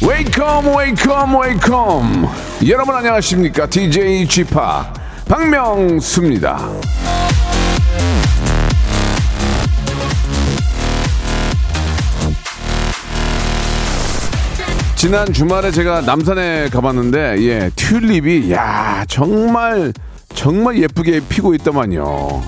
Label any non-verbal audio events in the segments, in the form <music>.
Welcome, welcome, welcome. 여러분 안녕하십니까? DJ Chip 박명수입니다. 지난 주말에 제가 남산에 가봤는데 예 튤립이 야 정말 정말 예쁘게 피고 있더만요.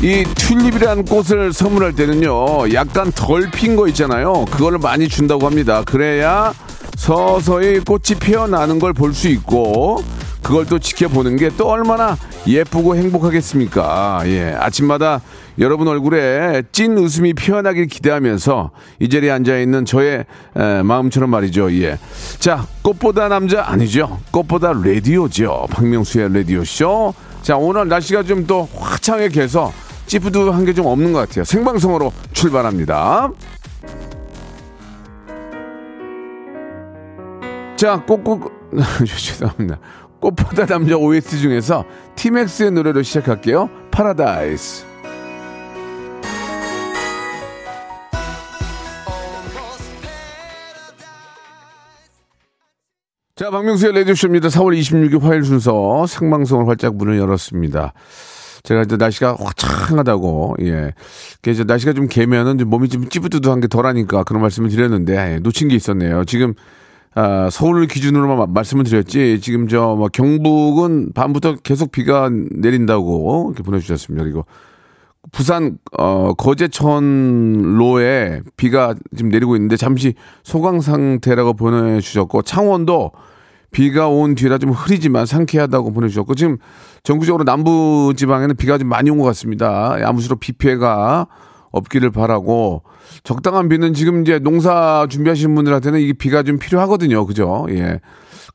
이 튤립이라는 꽃을 선물할 때는요 약간 덜 핀 거 있잖아요 그거를 많이 준다고 합니다 그래야 서서히 꽃이 피어나는 걸 볼 수 있고 그걸 또 지켜보는 게 또 얼마나 예쁘고 행복하겠습니까? 예, 아침마다 여러분 얼굴에 찐 웃음이 피어나길 기대하면서 이 자리에 앉아 있는 저의 에, 마음처럼 말이죠. 예, 자 꽃보다 남자 아니죠? 꽃보다 라디오죠. 박명수의 라디오 쇼. 자 오늘 날씨가 좀 또 화창하게 해서 찌뿌드한 게 좀 없는 것 같아요. 생방송으로 출발합니다. 자, 꼭꼭 <laughs> 죄송합니다. 꽃보다 남자 OST 중에서 티맥스의 노래로 시작할게요. 파라다이스. 자, 박명수의 레디오쇼입니다. 4월 26일 화요일 순서 생방송을 활짝 문을 열었습니다. 제가 이제 날씨가 화창하다고, 예. 이제 날씨가 좀 개면은 좀 몸이 좀 찌뿌드드한 게 덜하니까 그런 말씀을 드렸는데, 예, 놓친 게 있었네요. 지금, 아, 서울 기준으로만 말씀을 드렸지, 지금 저, 뭐, 경북은 밤부터 계속 비가 내린다고 이렇게 보내주셨습니다. 그리고 부산, 어, 거제천로에 비가 지금 내리고 있는데 잠시 소강 상태라고 보내주셨고, 창원도 비가 온 뒤라 좀 흐리지만 상쾌하다고 보내주셨고 지금 전국적으로 남부 지방에는 비가 좀 많이 온 것 같습니다. 아무쪼록 비 피해가 없기를 바라고 적당한 비는 지금 이제 농사 준비하시는 분들한테는 이게 비가 좀 필요하거든요. 그죠? 예.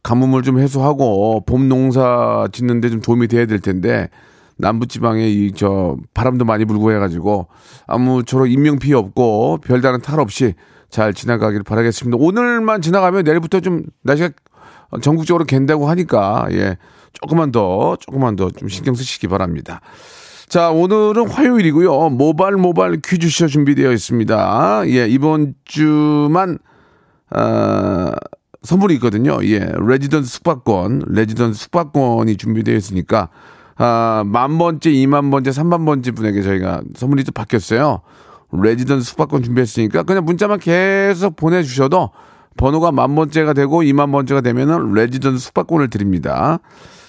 가뭄을 좀 해소하고 봄 농사 짓는데 좀 도움이 돼야 될 텐데 남부 지방에 이 저 바람도 많이 불고 해가지고 아무쪼록 인명 피해 없고 별다른 탈 없이 잘 지나가길 바라겠습니다. 오늘만 지나가면 내일부터 좀 날씨가 전국적으로 갠다고 하니까 예 조금만 더 조금만 더 좀 신경 쓰시기 바랍니다. 자 오늘은 화요일이고요 모발 모발 퀴즈쇼 준비되어 있습니다. 예 이번 주만 어, 선물이 있거든요. 예 레지던스 숙박권 레지던스 숙박권이 준비되어 있으니까 아, 만 번째, 이만 번째, 삼만 번째 분에게 저희가 선물이 또 바뀌었어요. 레지던스 숙박권 준비했으니까 그냥 문자만 계속 보내주셔도 번호가 만 번째가 되고 이만 번째가 되면은 레지던스 숙박권을 드립니다.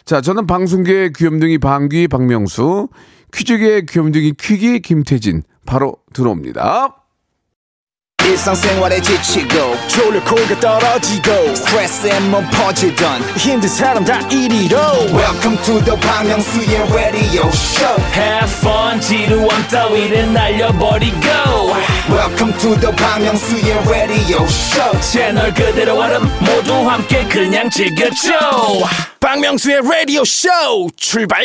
자, 저는 방송계의 귀염둥이 방귀 박명수, 퀴즈계의 귀염둥이 퀴귀 김태진 바로 들어옵니다. 일상생활에 지치고, 졸려 코가 떨어지고, 스트레스에 몸 퍼지던, 힘든 사람 다 이리로. welcome to the Bang Myung-soo's radio show Have fun 지루함 따위를 날려버리고 welcome to the Bang Myung-soo's radio show 채널 그대로 얼음 모두 함께 그냥 즐겨줘 박명수의 라디오 쇼 출발!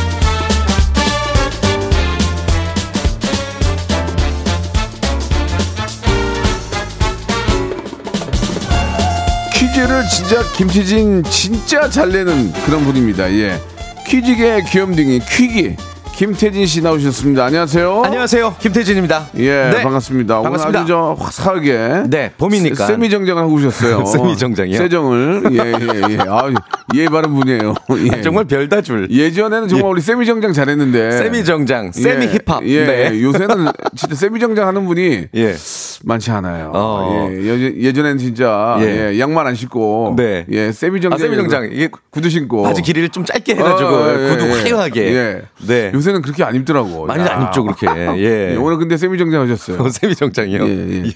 퀴즈를 진짜 김태진 진짜 잘 내는 그런 분입니다. 예. 퀴즈계 귀염둥이 퀴기 김태진 씨 나오셨습니다. 안녕하세요. 안녕하세요. 김태진입니다. 예, 네. 반갑습니다. 반갑습니다. 오늘 아주 저 화사하게 네, 봄이니까. 세- 세미정장을 하고 오셨어요. <laughs> 세미 정장이요? 세정을 예, 예, 예. <laughs> 아, 예 바른 분이에요. 예. 정말 별다 줄. 예전에는 정말 예. 우리 세미 정장 잘했는데 세미 정장, 세미 예, 힙합. 예, 네. <laughs> 요새는 진짜 세미 정장 하는 분이 예. 많지 않아요. 어. 예, 예, 예전에는 진짜 예. 예, 양말 안 신고 네. 예, 세미 정장 아, 세미 정장. 이게 구두 신고 바지 길이를 좀 짧게 해가지고 어, 예, 구두 예. 화려하게. 예. 네. 요새 는 그렇게 안 입더라고. 많이 야. 안 입죠 그렇게. 예. <laughs> 오늘 근데 세미정장 하셨어요. 어, 세미 정장이요. 예, 예.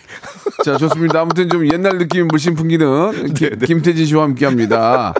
자, 좋습니다. 아무튼 좀 옛날 느낌이 물씬 풍기는 기- 네, 네. 김태진 씨와 함께 합니다.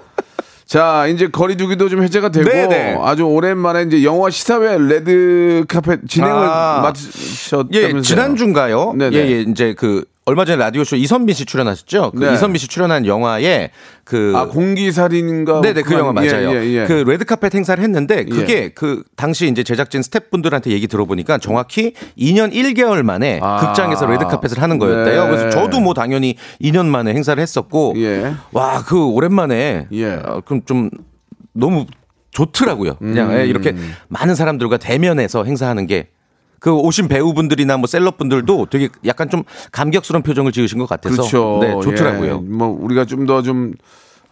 자, 이제 거리두기도 좀 해제가 되고 네네. 아주 오랜만에 이제 영화 시사회 레드 카펫 진행을 아. 맡으셨다면서요. 예, 지난주인가요? 네네. 예, 예, 이제 그 얼마 전에 라디오쇼 이선빈 씨 출연하셨죠? 그 네. 이선빈 씨 출연한 영화에 그 아, 공기 살인인가? 네네 그 영화 맞아요. 예, 예, 예. 그 레드카펫 행사를 했는데 그게 그 당시 이제 제작진 스태프분들한테 얘기 들어보니까 정확히 2년 1개월 만에 아. 극장에서 레드카펫을 하는 거였대요. 네. 그래서 저도 뭐 당연히 2년 만에 행사를 했었고 예. 와그 오랜만에 예. 어, 그럼 좀 너무 좋더라고요. 그냥 음. 예, 이렇게 많은 사람들과 대면해서 행사하는 게. 그 오신 배우분들이나 뭐 셀럽분들도 되게 약간 좀 감격스러운 표정을 지으신 것 같아서 그렇죠. 네, 좋더라고요. 예. 뭐 우리가 좀 더좀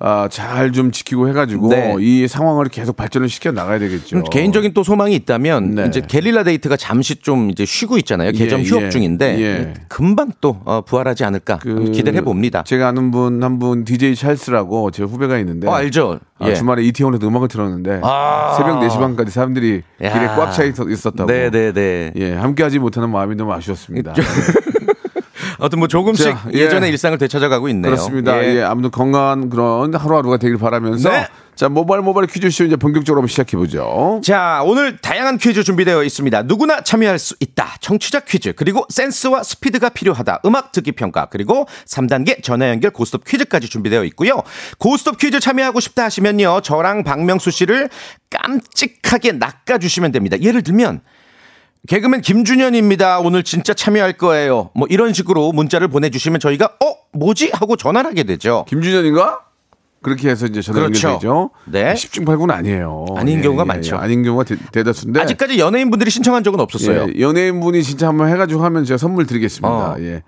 아, 잘 좀 지키고 해가지고 네. 이 상황을 계속 발전을 시켜 나가야 되겠죠. 음, 개인적인 또 소망이 있다면 네. 이제 게릴라 데이트가 잠시 좀 이제 쉬고 있잖아요. 개점 예, 휴업 예, 중인데 예. 금방 또 어, 부활하지 않을까 그 기대를 해봅니다. 제가 아는 분 한분 DJ 찰스라고 제 후배가 있는데 어, 알죠? 아, 예. 주말에 이태원에서 음악을 틀었는데 아. 새벽 4시 반까지 사람들이 야. 길에 꽉 차 있었다고. 네네네. 예, 함께하지 못하는 마음이 너무 아쉬웠습니다. 아무튼 뭐 조금씩 자, 예. 예전의 일상을 되찾아가고 있네요. 그렇습니다. 예. 아무튼 건강한 그런 하루하루가 되길 바라면서 네. 자 모바일 모바일 퀴즈쇼 이제 본격적으로 한번 시작해 보죠. 자, 오늘 다양한 퀴즈 준비되어 있습니다. 누구나 참여할 수 있다. 청취자 퀴즈, 그리고 센스와 스피드가 필요하다. 음악 듣기 평가, 그리고 3단계 전화 연결 고스톱 퀴즈까지 준비되어 있고요. 고스톱 퀴즈 참여하고 싶다 하시면요. 저랑 박명수 씨를 깜찍하게 낚아주시면 됩니다. 예를 들면, 개그맨 김준현입니다. 오늘 진짜 참여할 거예요. 뭐 이런 식으로 문자를 보내주시면 저희가, 어? 뭐지? 하고 전화를 하게 되죠. 김준현인가? 그렇게 해서 이제 전화 그렇죠. 연결되죠. 네. 10중 8구는 아니에요. 아닌 경우가 많죠. 아닌 경우가 대, 대다수인데. 아직까지 연예인분들이 신청한 적은 없었어요. 예, 연예인분이 진짜 한번 해가지고 하면 제가 선물 드리겠습니다. 어. 예.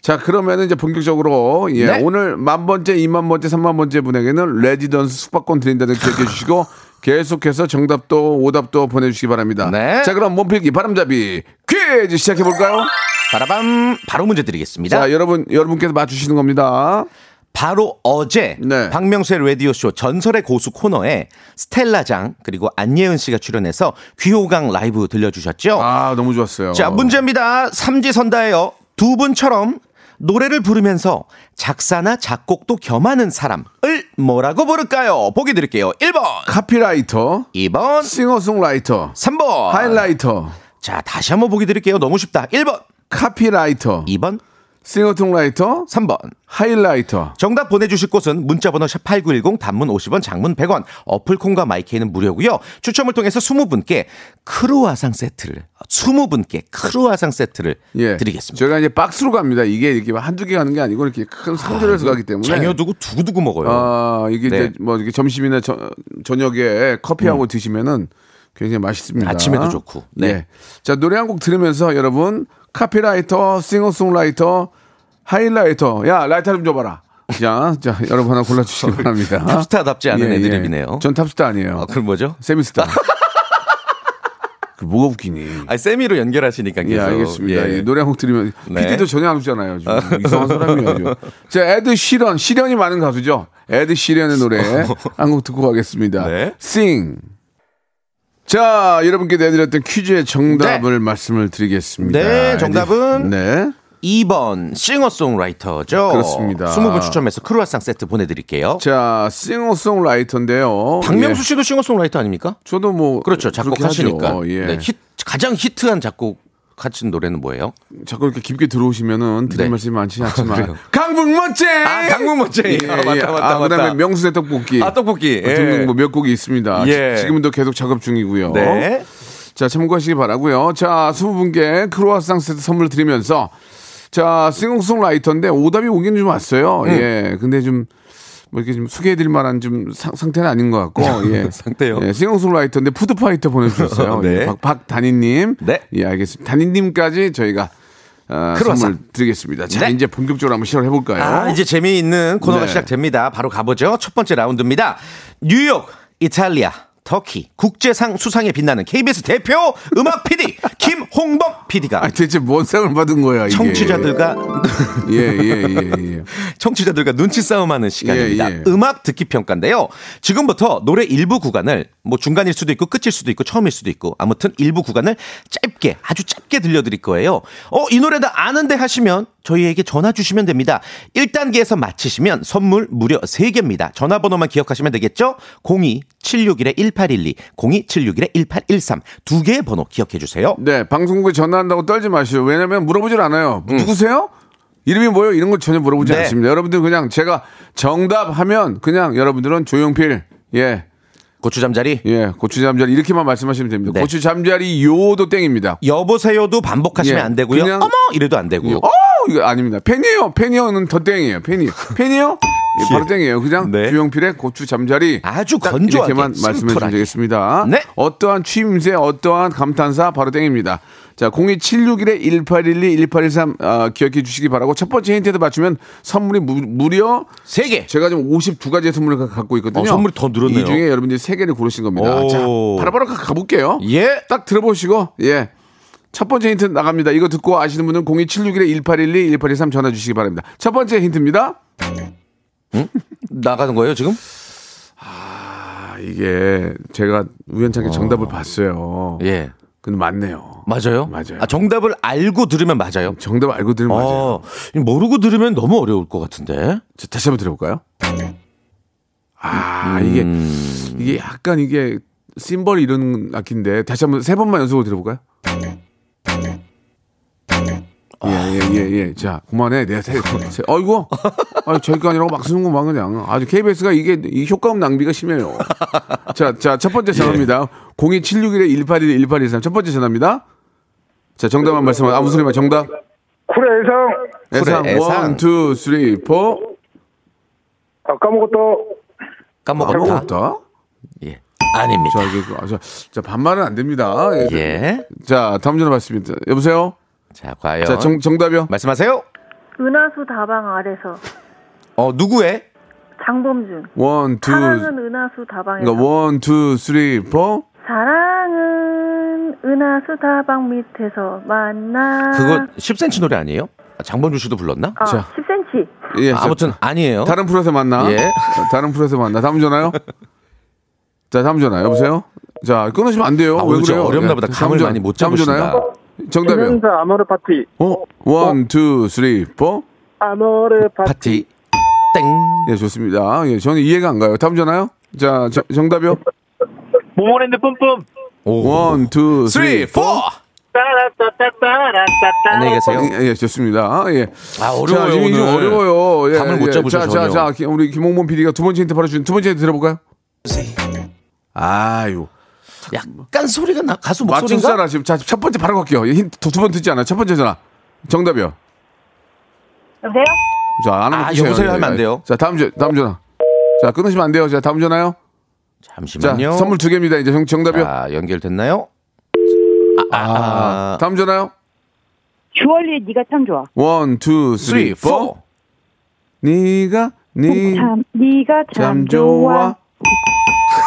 자, 그러면은 이제 본격적으로, 예, 네. 오늘 만 번째, 이만 번째, 삼만 번째 분에게는 레지던스 숙박권 드린다는 기억해 주시고, 계속해서 정답도 오답도 보내주시기 바랍니다. 네. 자, 그럼 몸풀기 바람잡이 퀴즈 시작해볼까요? 바라밤 바로 문제 드리겠습니다. 자, 여러분, 여러분께서 맞추시는 겁니다. 바로 어제 네. 박명수의 라디오 쇼 전설의 고수 코너에 스텔라장 그리고 안예은 씨가 출연해서 귀호강 라이브 들려주셨죠. 아, 너무 좋았어요. 자 문제입니다. 삼지선다예요. 두 분처럼 노래를 부르면서 작사나 작곡도 겸하는 사람을 뭐라고 부를까요? 보기 드릴게요. 1번, 카피라이터, 2번, 싱어송라이터, 3번. 하이라이터, 자 다시 한번 보기 드릴게요. 너무 쉽다. 1번, 카피라이터, 2번, 싱어송라이터, 3번. 하이라이터. 정답 보내주실 곳은 문자번호 샵8910 단문 50원 장문 100원 어플 콩과 마이케이는 무료고요 추첨을 통해서 20분께 크루아상 세트를 20분께 크루아상 세트를 예. 드리겠습니다 저희가 이제 박스로 갑니다. 이게 이렇게 한두 개 가는 게 아니고 이렇게 큰 상자를 해서 가기 때문에. 쟁여 두고 두고두고 먹어요 아, 이게 네. 이제 뭐 이렇게 점심이나 저, 저녁에 커피하고 드시면은 굉장히 맛있습니다. 아침에도 좋고. 네. 예. 자, 노래 한 곡 들으면서 여러분 카피라이터, 싱어송라이터, 하이라이터. 야, 라이터 좀 줘봐라. 자, 자, 여러분 하나 골라주시기 <laughs> 바랍니다. 탑스타답지 않은 애드립이네요. 전 탑스타 아니에요. 아, 그럼 뭐죠? 세미스타. <laughs> 그 뭐가 웃기니? 아 세미로 연결하시니까 계속 예, 알겠습니다. 예. 예, 노래 한 곡 들으면 네. PD도 전혀 안 웃잖아요. 좀 <laughs> 이상한 사람이에요. 자, 에드 시런, 시련이 많은 가수죠. 에드 시런의 노래 한 곡 듣고 가겠습니다. 네. Sing. 자, 여러분께 내드렸던 퀴즈의 정답을 말씀을 드리겠습니다. 네, 정답은? 네. 2번 싱어송라이터죠 그렇습니다. 20분 추첨해서 크루아상 세트 보내드릴게요 자, 싱어송라이터인데요. 박명수 예. 씨도 싱어송라이터 아닙니까? 저도 뭐 그렇죠 작곡하시니까 하죠. 예. 네, 히, 가장 히트한 작곡 하신 노래는 뭐예요? 자꾸 이렇게 깊게 들어오시면은 드릴 네. 말씀이 많지 않지만 그래요? 강북 멋쟁. 아, 강북 멋쟁이. 아, 맞다, 맞다, 아, 그다음에 맞다. 명수의 떡볶이. 아 떡볶이 예. 등등 뭐몇 곡이 있습니다. 예. 지- 지금도 계속 작업 중이고요. 네. 자, 참고하시기 바라고요. 자, 20분께 크로아상 세트 선물 드리면서 자, 싱어송라이터인데 오답이 오긴 좀 왔어요. 음. 예. 근데 좀 뭐 이렇게 좀 소개해드릴 만한 좀 상, 상태는 아닌 것 같고, 예. 상태요? 예, 싱어송라이터인데 푸드파이터 보내주셨어요. <laughs> 네. 예, 박, 박단희님. 네. 예, 알겠습니다. 단희님까지 저희가 어, 크로아상. 선물 드리겠습니다. 자, 네. 이제 본격적으로 한번 시작을 해볼까요? 아, 이제 재미있는 코너가 네. 시작됩니다. 바로 가보죠. 첫 번째 라운드입니다. 뉴욕, 이탈리아, 터키, 국제상 수상에 빛나는 KBS 대표 음악 PD 김홍범 PD가 아, 대체 뭔 상을 받은 거야, 이게. 청취자들과 <laughs> 예, 예, 예, 예. 청취자들과 눈치 싸움하는 시간입니다. 예, 예. 음악 듣기 평가인데요. 지금부터 노래 일부 구간을 뭐 중간일 수도 있고 끝일 수도 있고 처음일 수도 있고 아무튼 일부 구간을 짧게 아주 짧게 들려드릴 거예요. 어, 이 노래 다 아는데 하시면 저희에게 전화 주시면 됩니다. 1단계에서 마치시면 선물 무려 3개입니다. 전화번호만 기억하시면 되겠죠? 02761-1812, 02761-1813. 두 개의 번호 기억해 주세요. 네, 방송국에 전화한다고 떨지 마시오. 왜냐면 물어보질 않아요. 음. 누구세요? 이름이 뭐예요? 이런 걸 전혀 물어보지 네. 않습니다. 여러분들 그냥 제가 정답하면 그냥 여러분들은 조용필 예 고추 잠자리? 예, 고추 잠자리 이렇게만 말씀하시면 됩니다. 네. 고추 잠자리 요도 땡입니다. 여보세요도 반복하시면 예, 안 되고요. 그냥, 어머 이래도 안 되고요. 어 이거 아닙니다. 팬이에요. 팬이요는 더 땡이에요. 팬이 팬이요? <laughs> 예, 바로 땡이에요. 그냥 네. 주용필의 고추 잠자리 아주 건조하게 이렇게만 말씀해 주시면 되겠습니다. 네. 어떠한 취임새, 어떠한 감탄사 바로 땡입니다. 자, 02761-1812-1813 어, 아, 기억해 주시기 바라고 첫 번째 힌트도 맞추면 선물이 무, 려 3개. 제가 지금 52가지의 선물을 갖고 있거든요. 어, 선물이 더 늘었네요. 이 중에 여러분들이 3개를 고르신 겁니다. 오. 자, 바로바로 가볼게요. 예. 딱 들어보시고, 예. 첫 번째 힌트 나갑니다. 이거 듣고 아시는 분은 02761-1812-1813 전화 주시기 바랍니다. 첫 번째 힌트입니다. 응? 나가는 거예요, 지금? 아, 이게 제가 우연찮게 어. 정답을 봤어요. 예. 근데 맞네요. 맞아요? 맞아요. 아, 정답을 알고 들으면 맞아요? 정답을 알고 들으면 아, 맞아요. 모르고 들으면 너무 어려울 것 같은데. 자, 다시 한번 들어볼까요? 아, 음... 이게, 이게 약간 이게 심벌 이런 악기인데, 다시 한번 세 번만 연속으로 들어볼까요? 예예예 예, 예, 자 그만해 내 새. 아이고 아 저기 아니라고 막 쓰는 거만 그냥 아주 KBS가 이게 이 효과음 낭비가 심해요. 자 자 첫 번째 전화입니다. 예. 02761에 181 1813. 첫 번째 전화입니다. 자 정답만 말씀하 아무 소리만 정답. 아, 쿨의 애상. 애상 1 2 3 4. 아 까먹었다. 까먹었다. 까먹었다. 예. 아닙니다. 자, 이게, 그, 아, 자, 반말은 안 됩니다. 예. 자, 다음 전화 받습니다. 여보세요? 자, 과연. 자, 정, 정답이요? 말씀하세요. 은하수 다방 아래서. 어, 누구의? 장범준. one, two. 사랑은 은하수 다방에. 그러니까 one, two, three, four. 사랑은 은하수 다방 밑에서 만나. 그거 10cm 노래 아니에요? 아, 장범준 씨도 불렀나? 어, 예, 아, 자. 10cm. 예, 아무튼 아니에요. 다른 프로에서 만나. 예. 다른 프로에서 만나. 다음 전화요? 자, 다음 전화 여보세요? 자, 끊으시면 안 돼요. 아, 왜 그래요? 어렵나 예, 보다. 감을 전화, 많이 못 잡으시나요? 정답이요. 행사 아모르 파티. 어? one, two, three, four. 아모르 파티. 땡. 예, 좋습니다. 예, 저는 이해가 안 가요. 다음 전화요? 자, 저, 정답이요. 모모랜드 뿜뿜. one, two, three, four. 안녕히 계세요. 예, 예, 좋습니다. 예. 아, 어려워요, 자, 오늘. 어려워요. 예, 감을 못 예. 잡으셔, 자, 자, 전혀. 자, 기- 우리 김홍범 PD가 두 번째 힌트 바로 주신 두 번째 힌트 들어볼까요? 네. 아유. 약간 소리가 나 가수 목소리인가? 맞춤 사라 지금 자, 첫 번째 바로 갈게요. 힌트 두번 듣지 않아. 첫 번째 전화. 정답이요. 여보세요? 자, 안 하면 아, 여보세요 하면 안 돼요. 자, 다음 전 다음 전화. 자, 끊으시면 안 돼요. 자, 다음 전화요. 잠시만요. 자, 선물 두 개입니다. 이제 정, 정답이요. 자, 연결됐나요? 아, 아, 아. 아. 다음 전화요. 주얼리 네가 참 좋아. one, two, three, four. 네가 네. 참, 네가 참, 좋아.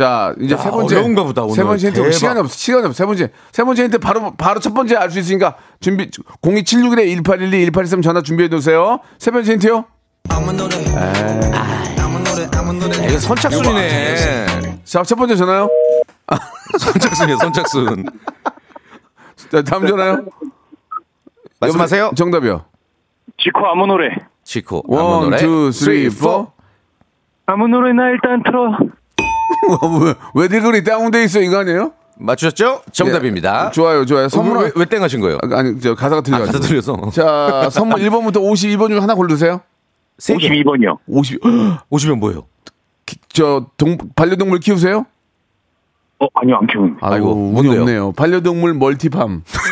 자 이제 야, 세 번째. 어려운가 보다 오늘 세 번째 힌트 대박. 시간이 없어 시간이 없어. 세 번째. 세 번째 힌트 바로 바로 첫 번째 알 수 있으니까 준비 02761에 1812 1 8 1 3 전화 준비해 두세요. 세 번째 힌트요. 에이. 이거 선착순이네. 자첫 번째 전화요. <laughs> 선착순이요 선착순. 자 다음 전화요. 말씀하세요. 정답이요. 지코 아무 노래. 지코 아무 노래. 1 2 3 4 아무 노래나 일단 틀어. <laughs> 왜, 왜 댓글이 다운돼 있어 이거 아니에요? 맞추셨죠? 정답입니다. 예, 좋아요, 좋아요. 선물 왜, 왜 땡하신 거예요? 아, 아니 저 가사가 아, 틀려가지고. 가사 틀려서. 자, 선물 1번부터 52번 중 하나 고르세요. 세 개. 52번이요. 50. 오시면 뭐예요? 저 동, 반려동물 키우세요? 어, 아니요, 안 키우는. 아이고, 아이고, 운이 뭔데요? 없네요. 반려동물 멀티팜. <laughs>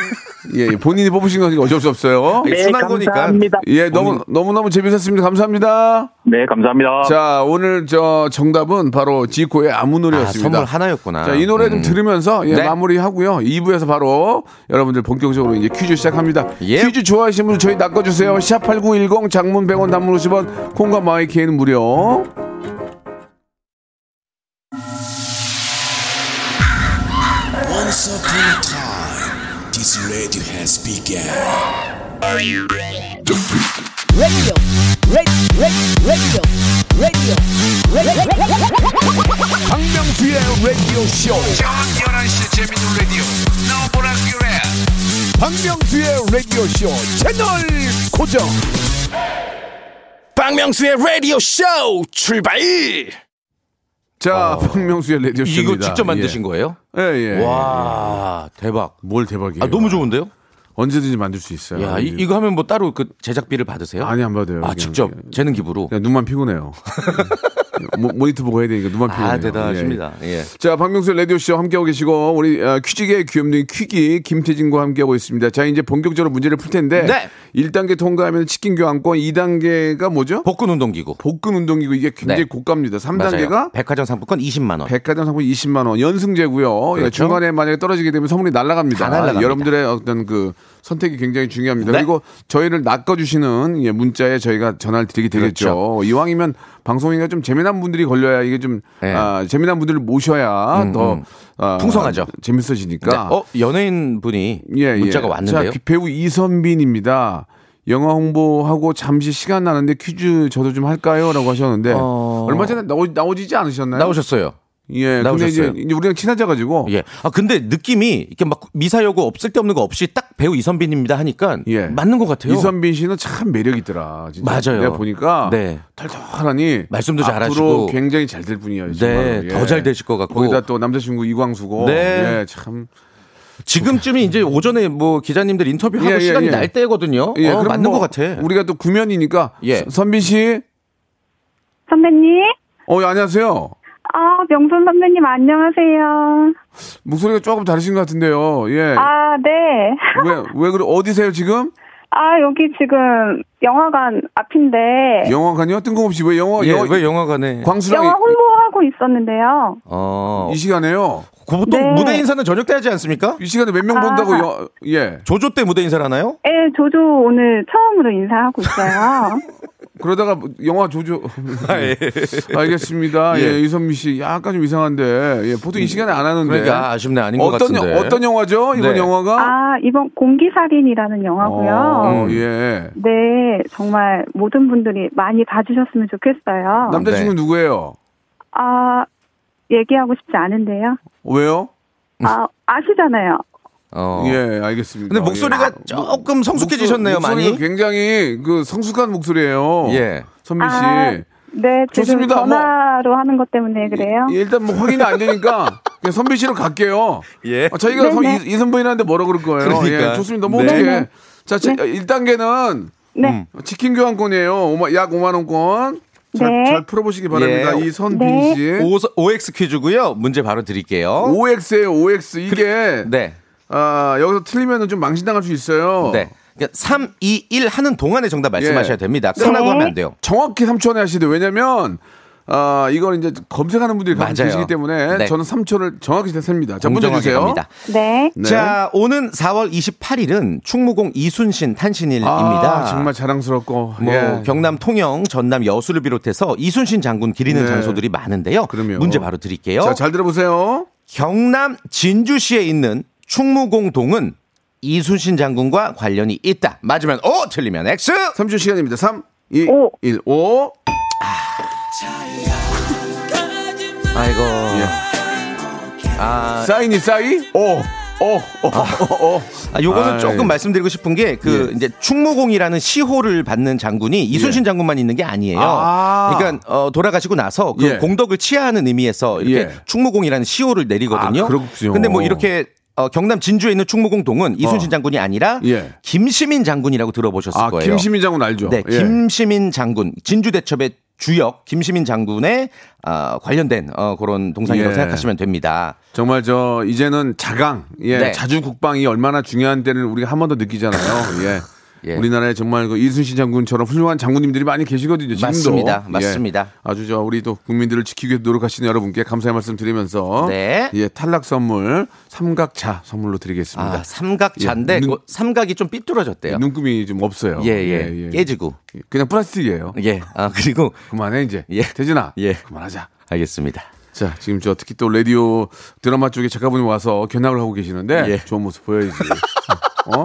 예, 본인이 뽑으신 거니까 어쩔 수 없어요. 네, 순한 거니까. 감사합니다. 예, 너무 너무 너무 재밌었습니다. 감사합니다. 네, 감사합니다. 자, 오늘 저 정답은 바로 지코의 아무 아, 노래였습니다. 선물 하나였구나. 자, 이 노래 좀 음. 들으면서 예, 네. 마무리하고요. 2부에서 바로 여러분들 본격적으로 이제 퀴즈 시작합니다. 예. 퀴즈 좋아하시는 분들 저희 낚아 주세요. 샵8910 장문 100원 단문 50원 콩과 마이키에는 무료. This radio has begun. 박명수의 라디오. 쇼. 박명수의 라디오 쇼 채널 고정. 박명수의 라디오 쇼 출발 자, 박명수의 라디오 쇼입니다. 이거 직접 만드신 거예요? 예, 예. 예. 와, 대박. 뭘 대박이에요. 아, 너무 좋은데요? 언제든지 만들 수 있어요. 야, 이, 이거 하면 뭐 따로 그 제작비를 받으세요? 아니 안 받아요. 아. 직접 재능 기부로. 눈만 피곤해요. <laughs> 모, 모니터 보고 해야 되니까 눈만 피곤해요. 아, 대단하십니다. 예. 자, 박명수 라디오 쇼 함께하고 계시고, 우리 어, 퀴즈계의 귀염둥이 퀴기 김태진과 함께하고 있습니다. 자, 이제 본격적으로 문제를 풀 텐데, 네. 1단계 통과하면 치킨 교환권, 2단계가 뭐죠? 복근 운동기구. 복근 운동기구 이게 굉장히 네. 고가입니다. 맞아요. 3단계가 백화점 상품권 20만 원. 백화점 상품 20만 원 연승제고요. 예, 그렇죠. 중간에 만약에 떨어지게 되면 선물이 날아갑니다. 다 날아갑니다. 여러분들의 어떤 그 선택이 굉장히 중요합니다. 네. 그리고 저희를 낚아주시는 예, 문자에 저희가 전화를 드리게 되겠죠. 그렇죠. 이왕이면 방송이가 좀 재미난 분들이 걸려야 이게 좀 네. 아, 재미난 분들을 모셔야 음, 더 음. 아, 풍성하죠. 재밌어지니까. 네. 어, 연예인 분이 문자가 왔는데요. 자, 배우 이선빈입니다. 영화 홍보하고 잠시 시간 나는데 퀴즈 저도 좀 할까요? 라고 하셨는데 어. 얼마 전에 나오, 나오지지 않으셨나요? 나오셨어요. 예, 근데 나오셨어요. 이제, 이제 우리랑 친해져 가지고 예. 아 근데 느낌이 이렇게 막 미사여구 없을 데 없는 거 없이 딱 배우 이선빈입니다 하니까 예. 맞는 것 같아요. 이선빈 씨는 참 매력 있더라. 진짜. 맞아요. 내가 보니까 네. 털털하니 말씀도 잘하시고. 굉장히 잘 될 분이에요. 네, 더잘 되실 것 같고. 거기다 또 남자친구 이광수고. 네. 예, 참. 지금쯤이 이제 오전에 뭐 기자님들 인터뷰하고 예, 예, 시간이 예. 날 때거든요. 예, 어, 맞는 뭐 것 같아. 우리가 또 구면이니까. 예. 서- 선빈 씨. 선배님? 어, 예, 안녕하세요. 아, 명순 선배님 안녕하세요. 목소리가 조금 다르신 것 같은데요. 예. 아, 네. 왜, 왜 그래? 어디세요, 지금? 아, 여기 지금 영화관 앞인데 영화관이요? 뜬금없이 왜 영화, 예, 영화, 왜 영화관에? 광수랑 영화 홍보하고 있었는데요. 어. 이, 이 시간에요? 그 보통 네. 무대 인사는 저녁 때 하지 않습니까? 이 시간에 몇 명 아. 본다고, 여, 예. 조조 때 무대 인사를 하나요? 예, 저도 오늘 처음으로 인사하고 있어요. <laughs> 그러다가 뭐 영화 조조. 알겠습니다. 예, 예. 이선미 씨 약간 좀 이상한데 예, 보통 이 시간에 안 하는데. 그러니까 아쉽네 아닌 것 어떤 같은데. 영- 어떤 영화죠? 이번 네. 영화가? 아, 이번 공기살인이라는 영화고요. 어, 음. 예. 네, 정말 모든 분들이 많이 봐주셨으면 좋겠어요. 남자친구 네. 누구예요? 아, 얘기하고 싶지 않은데요. 왜요? 아, 아시잖아요. 어. 예, 알겠습니다. 근데 목소리가 예. 조금 성숙해지셨네요, 목소- 많이. 굉장히 그 성숙한 목소리예요. 예. 선미 씨. 아, 네, 좋습니다. 뭐- 전화로 하는 것 때문에 그래요. 예, 일단 뭐 확인이 안 되니까 <laughs> 그냥 선비 씨로 갈게요. 예. 아, 저희가. 이, 이선분한테 뭐라 그럴 거예요. 그러니까. 예, 좋습니다. 뭐 네. 어떻게. 네네. 자, 자 1단계는 네, 치킨 교환권이에요. 오마- 약 5만 원권. 잘, 네. 잘 풀어보시기 바랍니다. 예. 이선빈 네. 씨. O, OX 퀴즈고요. 문제 바로 드릴게요. OX예요, OX. 이게 네. 아, 여기서 틀리면 좀 망신당할 수 있어요. 네. 그러니까 3, 2, 1 하는 동안에 정답 말씀하셔야 예. 됩니다. 끝나고 네. 하면 안 돼요. 정확히 3초 안에 하시되 왜냐면 아, 이걸 이제 검색하는 분들이 가끔 맞아요. 계시기 때문에 네. 저는 3초를 정확히 셉니다. 자, 공정하게 주세요. 네. 네. 자, 오는 4월 28일은 충무공 이순신 탄신일입니다. 아, 정말 자랑스럽고. 뭐 예. 경남 통영, 전남 여수를 비롯해서 이순신 장군 기리는 네. 장소들이 많은데요. 그럼요. 문제 바로 드릴게요. 자, 잘 들어보세요. 경남 진주시에 있는 충무공동은 이순신 장군과 관련이 있다. 맞으면 O, 틀리면 X. 3초 시간입니다. 3, 2, 오. 1, 5. 아이고. 예. 아, 사인이 사이? 오. 오. 오. 오. 오. 아, 요거는 아이. 조금 말씀드리고 싶은 게그 예. 이제 충무공이라는 시호를 받는 장군이 이순신 장군만 있는 게 아니에요. 아. 그러니까 어, 돌아가시고 나서 그 예. 공덕을 치하하는 의미에서 이렇게 예. 충무공이라는 시호를 내리거든요. 아, 그렇군요. 근데 뭐 이렇게 어, 경남 진주에 있는 충무공동은 이순신 장군이 아니라 예. 김시민 장군이라고 들어보셨을 아, 거예요. 김시민 장군 알죠? 네, 예. 김시민 장군 진주 대첩의 주역 김시민 장군의 어, 관련된 어, 그런 동상이라고 예. 생각하시면 됩니다. 정말 저 이제는 자강, 예, 네. 자주 국방이 얼마나 중요한 때를 우리가 한 번 더 느끼잖아요. 예. 예. 우리나라에 정말 그 이순신 장군처럼 훌륭한 장군님들이 많이 계시거든요. 지금도. 맞습니다. 예. 맞습니다. 아주 저 우리 또 국민들을 지키기 위해 노력하시는 여러분께 감사의 말씀 드리면서 네. 예, 탈락 선물 삼각차 선물로 드리겠습니다. 아, 삼각자인데 예, 눈- 그 삼각이 좀 삐뚤어졌대요. 눈금이 좀 없어요. 예, 예, 깨지고. 그냥 플라스틱이에요. 예. 아, 그리고 그만해 이제. 예. 대진아. 예. 그만하자. 알겠습니다. 자, 지금 저 특히 또 라디오 드라마 쪽에 작가분이 와서 견학을 하고 계시는데 예. 좋은 모습 보여야지. <laughs> 어?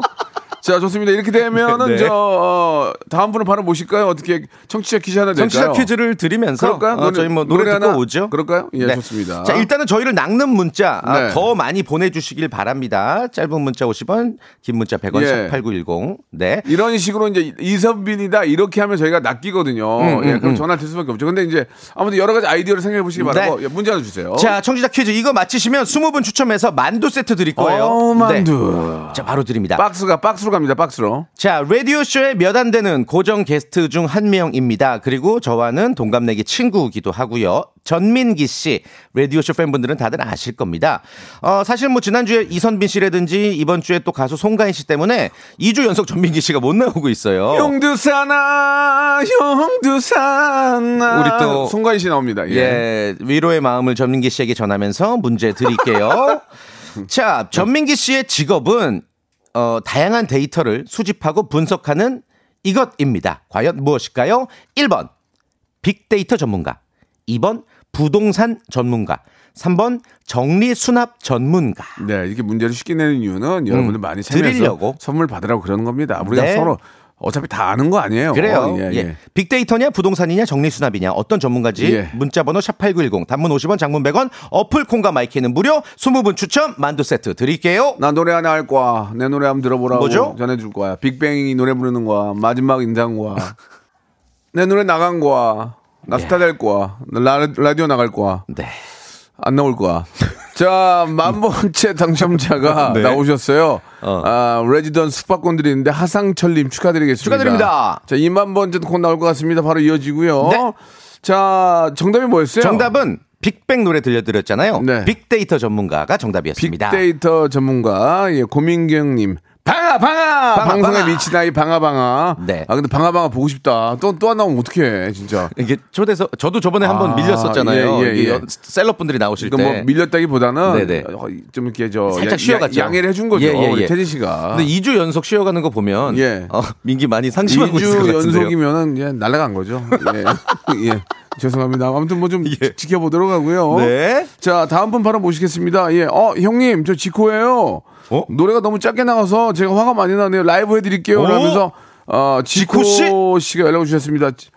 자, 좋습니다. 이렇게 <laughs> 되면은 네. 저 어, 다음 분을 바로 모실까요? 어떻게 청취자 퀴즈 하나 될까요? 청취자 퀴즈를 드리면서 그럴까요? 어, 저희 뭐 노래, 듣고 하나 오죠. 그럴까요? 예, 네. 좋습니다. 자, 일단은 저희를 낚는 문자 아, 네. 더 많이 보내 주시길 바랍니다. 짧은 문자 50원, 긴 문자 100원, 예. 샵8910. 네. 이런 식으로 이제 이선빈이다 이렇게 하면 저희가 낚이거든요. 음, 예, 음, 그럼 음. 전화 될 수밖에 없죠. 근데 이제 아무튼 여러 가지 아이디어를 생각해 보시기 바라고 예, 문제 하나 주세요. 자, 청취자 퀴즈 이거 맞히시면 20분 추첨해서 만두 세트 드릴 거예요. 어, 만두. 네. 자, 바로 드립니다. 박스가 박스로 갑니다. 박스로. 자, 라디오쇼에 몇안 되는 고정 게스트 중 한 명입니다. 그리고 저와는 동갑내기 친구이기도 하고요. 전민기 씨, 라디오쇼 팬분들은 다들 아실 겁니다. 어, 사실 뭐 지난주에 이선빈 씨라든지 이번 주에 또 가수 송가인 씨 때문에 2주 연속 전민기 씨가 못 나오고 있어요. 형두사나 형두사나 우리 또 송가인 씨 나옵니다. 예. 예, 위로의 마음을 전민기 씨에게 전하면서 문제 드릴게요. <laughs> 자, 전민기 씨의 직업은 어, 다양한 데이터를 수집하고 분석하는 이것입니다. 과연 무엇일까요? 1번 빅데이터 전문가, 2번 부동산 전문가, 3번 정리 수납 전문가. 네, 이렇게 문제를 쉽게 내는 이유는 여러분들 많이 참여해서 음, 드리려고. 선물 받으라고 그러는 겁니다. 우리가 네. 서로 어차피 다 아는 거 아니에요. 그래요. 예, 예, 예. 빅데이터냐 부동산이냐 정리수납이냐 어떤 전문가지 예. 문자번호 샵 8910 단문 50원 장문 100원 어플 콩과 마이크는 무료 20분 추첨 만두 세트 드릴게요. 나 노래 하나 할 거야. 내 노래 한번 들어보라고 뭐죠? 전해줄 거야. 빅뱅이 노래 부르는 거야. 마지막 인사한 거야. <laughs> 내 노래 나간 거야. 나 스타 될 거야. 나 라, 라디오 나갈 거야. 네. 안 나올 거야. 자, 만 번째 당첨자가 <laughs> 네. 나오셨어요. 어. 아, 레지던 숙박권들이 있는데 하상철님 축하드리겠습니다. 축하드립니다. 자, 2만 번째 곧 나올 것 같습니다. 바로 이어지고요. 네. 자, 정답이 뭐였어요? 정답은 빅뱅 노래 들려드렸잖아요. 네. 빅데이터 전문가가 정답이었습니다. 빅데이터 전문가 예, 고민경님. 방아 방아, 방아, 방송에 방아. 미치다 이 방아 방아. 네. 아 근데 방아 방아 보고 싶다. 또 또 안 나오면 어떡해 진짜. 이게 초대서 저도 저번에 한번 아, 밀렸었잖아요. 예, 예, 예. 셀럽분들이 나오실 그러니까 때. 뭐 밀렸다기보다는 네네. 어, 좀 이렇게 저 살짝 야- 쉬어갔죠. 야- 양해를 해준 거죠. 예, 예, 예. 태진 씨가. 근데 2주 연속 쉬어가는 거 보면 예. 어, 민기 많이 상심하고 있을 것 2주 같은데요. 연속이면은 예, 날아간 거죠. 예. <laughs> 예. 죄송합니다. 아무튼 뭐좀 <laughs> 예. 지켜보도록 하고요. 네. 자, 다음 분 바로 모시겠습니다. 예. 어, 형님, 저 지코예요. 어? 노래가 너무 짧게 나가서 제가 화가 많이 나네요. 라이브 해드릴게요. 오? 그러면서 어, 지코, 지코 씨? 씨가 연락을 주셨습니다. 지-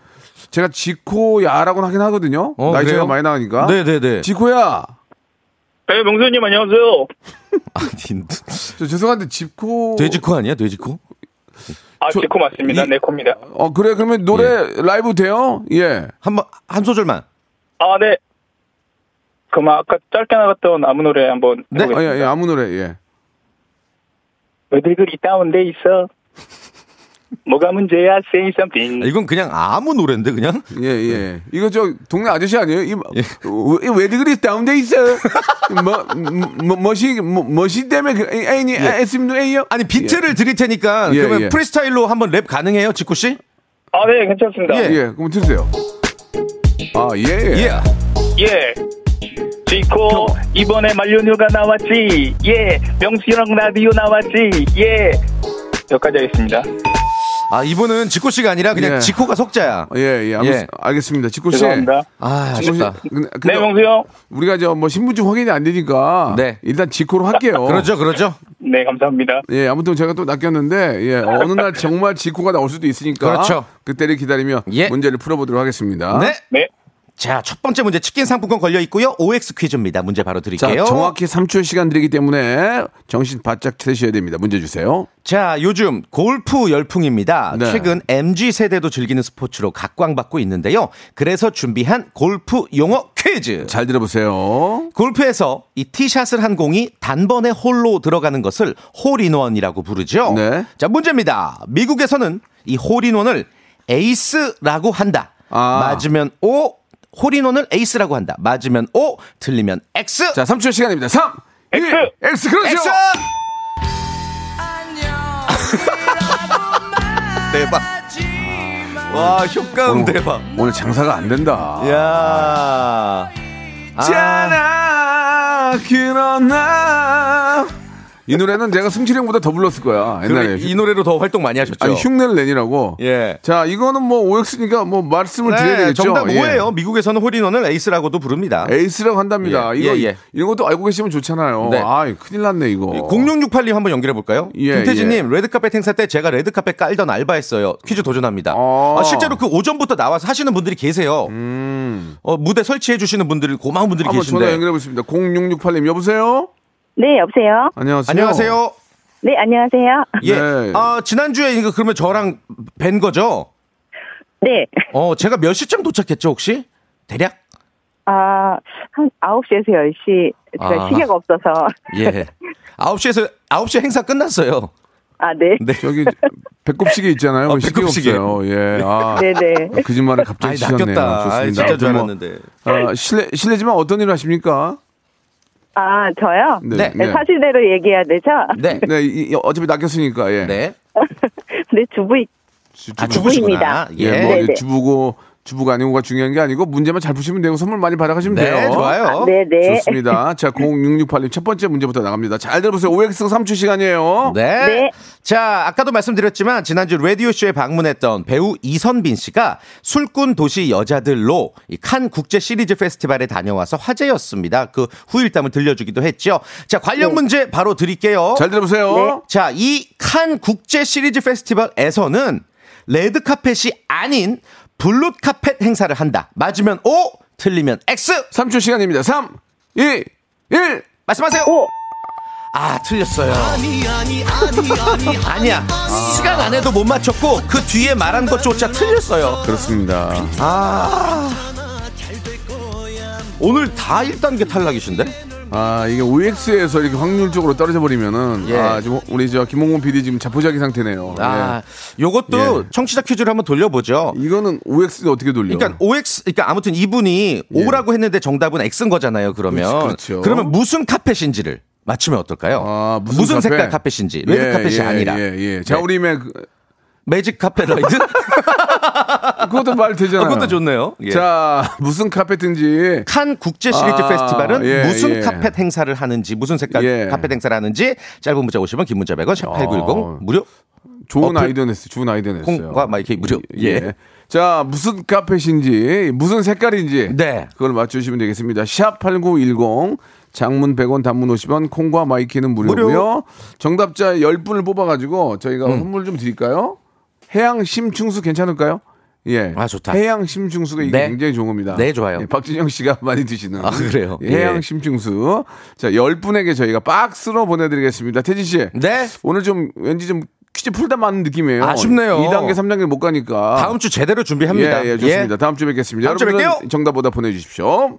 제가 지코야라고는 하긴 하거든요. 어, 나이 그래요? 많이 나니까. 네네네. 지코야. 네, 명수님 안녕하세요. <laughs> 아니, 저 죄송한데 지코. 돼지코 아니야? 돼지코? 아, 저- 지코 맞습니다. 이- 네, 코입니다. 어, 그래. 그러면 노래 라이브 돼요? 예. 한 번 한 소절만. 아, 네. 그럼 아까 짧게 나갔던 아무 노래 한번 네. 아. 예, 예, 아무 노래, 예. 왜들 그리 다운돼 있어? 뭐가 문제야? Say something. 이건 그냥 아무 노래인데 그냥? 예, 예. 이거 저 동네 아저씨 아니에요? 이, 예. 왜, 왜 그리 다운돼 있어? 뭐, 뭐, 멋이, 뭐, 멋이 때문에, 그, 애니, 애스님도 애요? 아니 비트를 드릴 테니까 예, 그러면 예. 프리스타일로 한번 랩 가능해요, 지코 씨? 아, 네, 괜찮습니다. 예, 예. 그럼 들으세요. 아, 예. 예. 예. 지코, 이번에 만료뉴가 나왔지. 예. 명수랑 라디오 나왔지. 예. 여기까지 하겠습니다. 아 이분은 지코 씨가 아니라 그냥 예. 지코가 속자야. 예, 예. 아무- 예. 알겠습니다. 지코 씨. 죄송합니다. 아 지코 씨. 아쉽다. 근데, 근데 네, 명수 형. 우리가 저 뭐 신분증 확인이 안 되니까. 네. 일단 지코로 할게요. <laughs> 그러죠, 그러죠. 네, 감사합니다. 예, 아무튼 제가 또 낚였는데, 예, 어느 날 정말 지코가 나올 수도 있으니까. 그렇죠. 그때를 기다리며 예. 문제를 풀어보도록 하겠습니다. 네. 네. 자, 첫 번째 문제 치킨 상품권 걸려 있고요. OX 퀴즈입니다. 문제 바로 자, 드릴게요. 정확히 3초 시간 드리기 때문에 정신 바짝 차리셔야 됩니다. 문제 주세요. 자, 요즘 골프 열풍입니다. 네. 최근 MG 세대도 즐기는 스포츠로 각광받고 있는데요. 그래서 준비한 골프 용어 퀴즈. 잘 들어보세요. 골프에서 이 티샷을 한 공이 단번에 홀로 들어가는 것을 홀인원이라고 부르죠. 네. 자, 문제입니다. 미국에서는 이 홀인원을 에이스라고 한다. 아. 맞으면 O, 홀인원을 에이스라고 한다. 맞으면 O, 틀리면 X. 자, 3초 시간입니다. 3, X. 2, X, 그렇죠. X. <laughs> 대박. 와, 효과음 오늘, 대박. 오늘 장사가 안 된다. 야. 아, 잖아 그러나 이 노래는 제가 승철이 형보다 더 불렀을 거야 옛날에 이 노래로 더 활동 많이 하셨죠. 아니 흉내를 내니라고 예. 자 이거는 뭐 OX니까 뭐 말씀을 드려야 네, 되겠죠 정답 예. O예요. 미국에서는 홀인원을 에이스라고도 부릅니다. 에이스라고 한답니다 예, 이거 예, 예. 이런 것도 알고 계시면 좋잖아요 네. 아 큰일 났네 이거 0668님 한번 연결해 볼까요? 예, 김태진님 레드카펫 행사 때 제가 레드카펫 깔던 알바했어요. 퀴즈 도전합니다. 어. 아, 실제로 그 오전부터 나와서 하시는 분들이 계세요. 어, 무대 설치해 주시는 분들이 고마운 분들이 음. 한번 전화 계신데. 연결해 보겠습니다 0668님 여보세요 네, 여보세요? 안녕하세요 안녕하세요. 네, 안녕하세요. 예. 네. 아, 지난주에 이거 그러면 저랑 뵌 거죠? 네. 어, 제가 몇 시쯤 도착했죠, 혹시? 대략? 아, 한 9시에서 10시. 제가 아. 시계가 없어서. 예. 9시에서 9시 행사 끝났어요. 아, 네. 네. 저기 배꼽시계 있잖아요 어, 시계 배꼽시계. 없어요 예 아, 네네. 거짓말을 갑자기 치셨네요 낚였다. 좋습니다 아이, 진짜 줄 아무튼 뭐, 알았는데. 아, 실례, 실례지만 어떤 일을 하십니까? 아, 저요? 네. 네, 사실대로 얘기해야 되죠? 네. <laughs> 네, 이- 이- 어차피 낚였으니까, 예. 네. <laughs> 네, 주부, 주, 아, 주부- 주부시구나. 예, 예. 뭐, 네네. 주부고, 주부가 아니고가 중요한 게 아니고, 문제만 잘 푸시면 되고, 선물 많이 받아가시면 네, 돼요. 좋아요. 네네. 좋습니다. 자, 0668님 첫 번째 문제부터 나갑니다. 잘 들어보세요. OX 3초 시간이에요. 네. 네. 자, 아까도 말씀드렸지만 지난주 라디오쇼에 방문했던 배우 이선빈 씨가 술꾼 도시 여자들로 이칸 국제 시리즈 페스티벌에 다녀와서 화제였습니다. 그 후일담을 들려주기도 했죠. 자, 관련 문제 바로 드릴게요. 잘 들어보세요. 자, 이 칸 국제 시리즈 페스티벌에서는 레드 카펫이 아닌 블루 카펫 행사를 한다. 맞으면 O, 틀리면 X. 3초 시간입니다. 3, 2, 1. 말씀하세요. O. 아, 틀렸어요. <laughs> 아니야. 시간 안에도 못 맞췄고 그 뒤에 말한 것조차 틀렸어요. 그렇습니다. 아. 오늘 다 1단계 탈락이신데? 아, 이게 OX에서 이렇게 확률적으로 떨어져 버리면은, 예. 아, 지금 우리 저 김홍곤 PD 지금 자포자기 상태네요. 아, 요것도 예. 청취자 퀴즈를 한번 돌려보죠. 예. 이거는 OX를 어떻게 돌려? 그러니까 OX, 그러니까 아무튼 이분이 O라고 했는데 정답은 X인 거잖아요. 그러면 예. 그렇죠. 그러면 무슨 카펫인지를 맞추면 어떨까요? 아, 무슨, 색깔 카펫? 카펫인지 레드 예, 카펫이 예, 아니라 예, 예. 자, 네. 우리 매 그, Magic Carpet Ride <laughs> 그것도 말 되잖아요. 그것도 좋네요. 예. 자, 무슨 카펫인지 칸 국제 시리즈 아, 페스티벌은 예, 무슨 예. 카펫 행사를 하는지 무슨 색깔 예. 카펫 행사를 하는지 짧은 문자 50원 긴 문자 100원 샵 8910 어. 무료 좋은? 아이디어 냈어요. 좋은 아이디어 냈어요. 콩과 my K 무료. 예. 자, 무슨 카펫인지, 무슨 색깔인지. 네. 그걸 맞추시면 되겠습니다. 샵 8910. 장문 100원, 단문 50원, 콩과 my K는 무료고요. 무료. 정답자 10분을 뽑아가지고 저희가 음. 선물 좀 드릴까요? 해양 심충수 괜찮을까요? 예. 아, 좋다. 해양 심충수가 이게 네. 굉장히 좋은 겁니다. 네, 좋아요. 예, 박진영 씨가 <laughs> 많이 드시는. 아, 그래요? 예, 해양 예. 심충수. 자, 10분에게 저희가 박스로 보내드리겠습니다. 태진 씨. 네. 오늘 좀 왠지 좀 퀴즈 풀다 맞는 느낌이에요. 아쉽네요. 2단계, 3단계 못 가니까. 다음 주 제대로 준비합니다. 예, 예, 좋습니다. 다음 주에 뵙겠습니다. 다음 여러분들 뵐게요. 정답 보다 보내주십시오.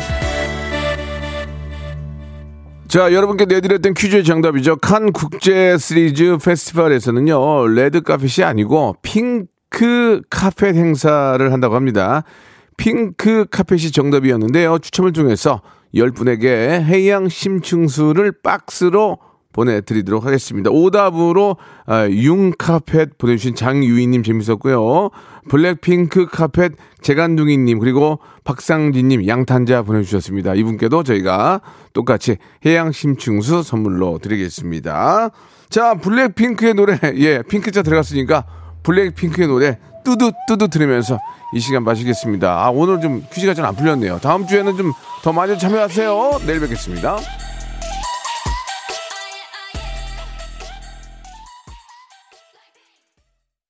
자, 여러분께 내드렸던 퀴즈의 정답이죠. 칸 국제 시리즈 페스티벌에서는요, 레드 카펫이 아니고 핑크 카펫 행사를 한다고 합니다. 핑크 카펫이 정답이었는데요. 추첨을 통해서 10분에게 해양 심층수를 박스로 보내드리도록 하겠습니다. 오답으로 아, 융 카펫 보내주신 장유희님 재밌었고요. 블랙핑크 카펫 재간둥이님 그리고 박상진님 양탄자 보내주셨습니다. 이분께도 저희가 똑같이 해양 심층수 선물로 드리겠습니다. 자 블랙핑크의 노래 예 핑크자 들어갔으니까 블랙핑크의 노래 뚜두 뚜두 들으면서 이 시간 마시겠습니다. 아 오늘 좀 퀴즈가 좀 안 풀렸네요. 다음 주에는 좀 더 많이 참여하세요. 내일 뵙겠습니다.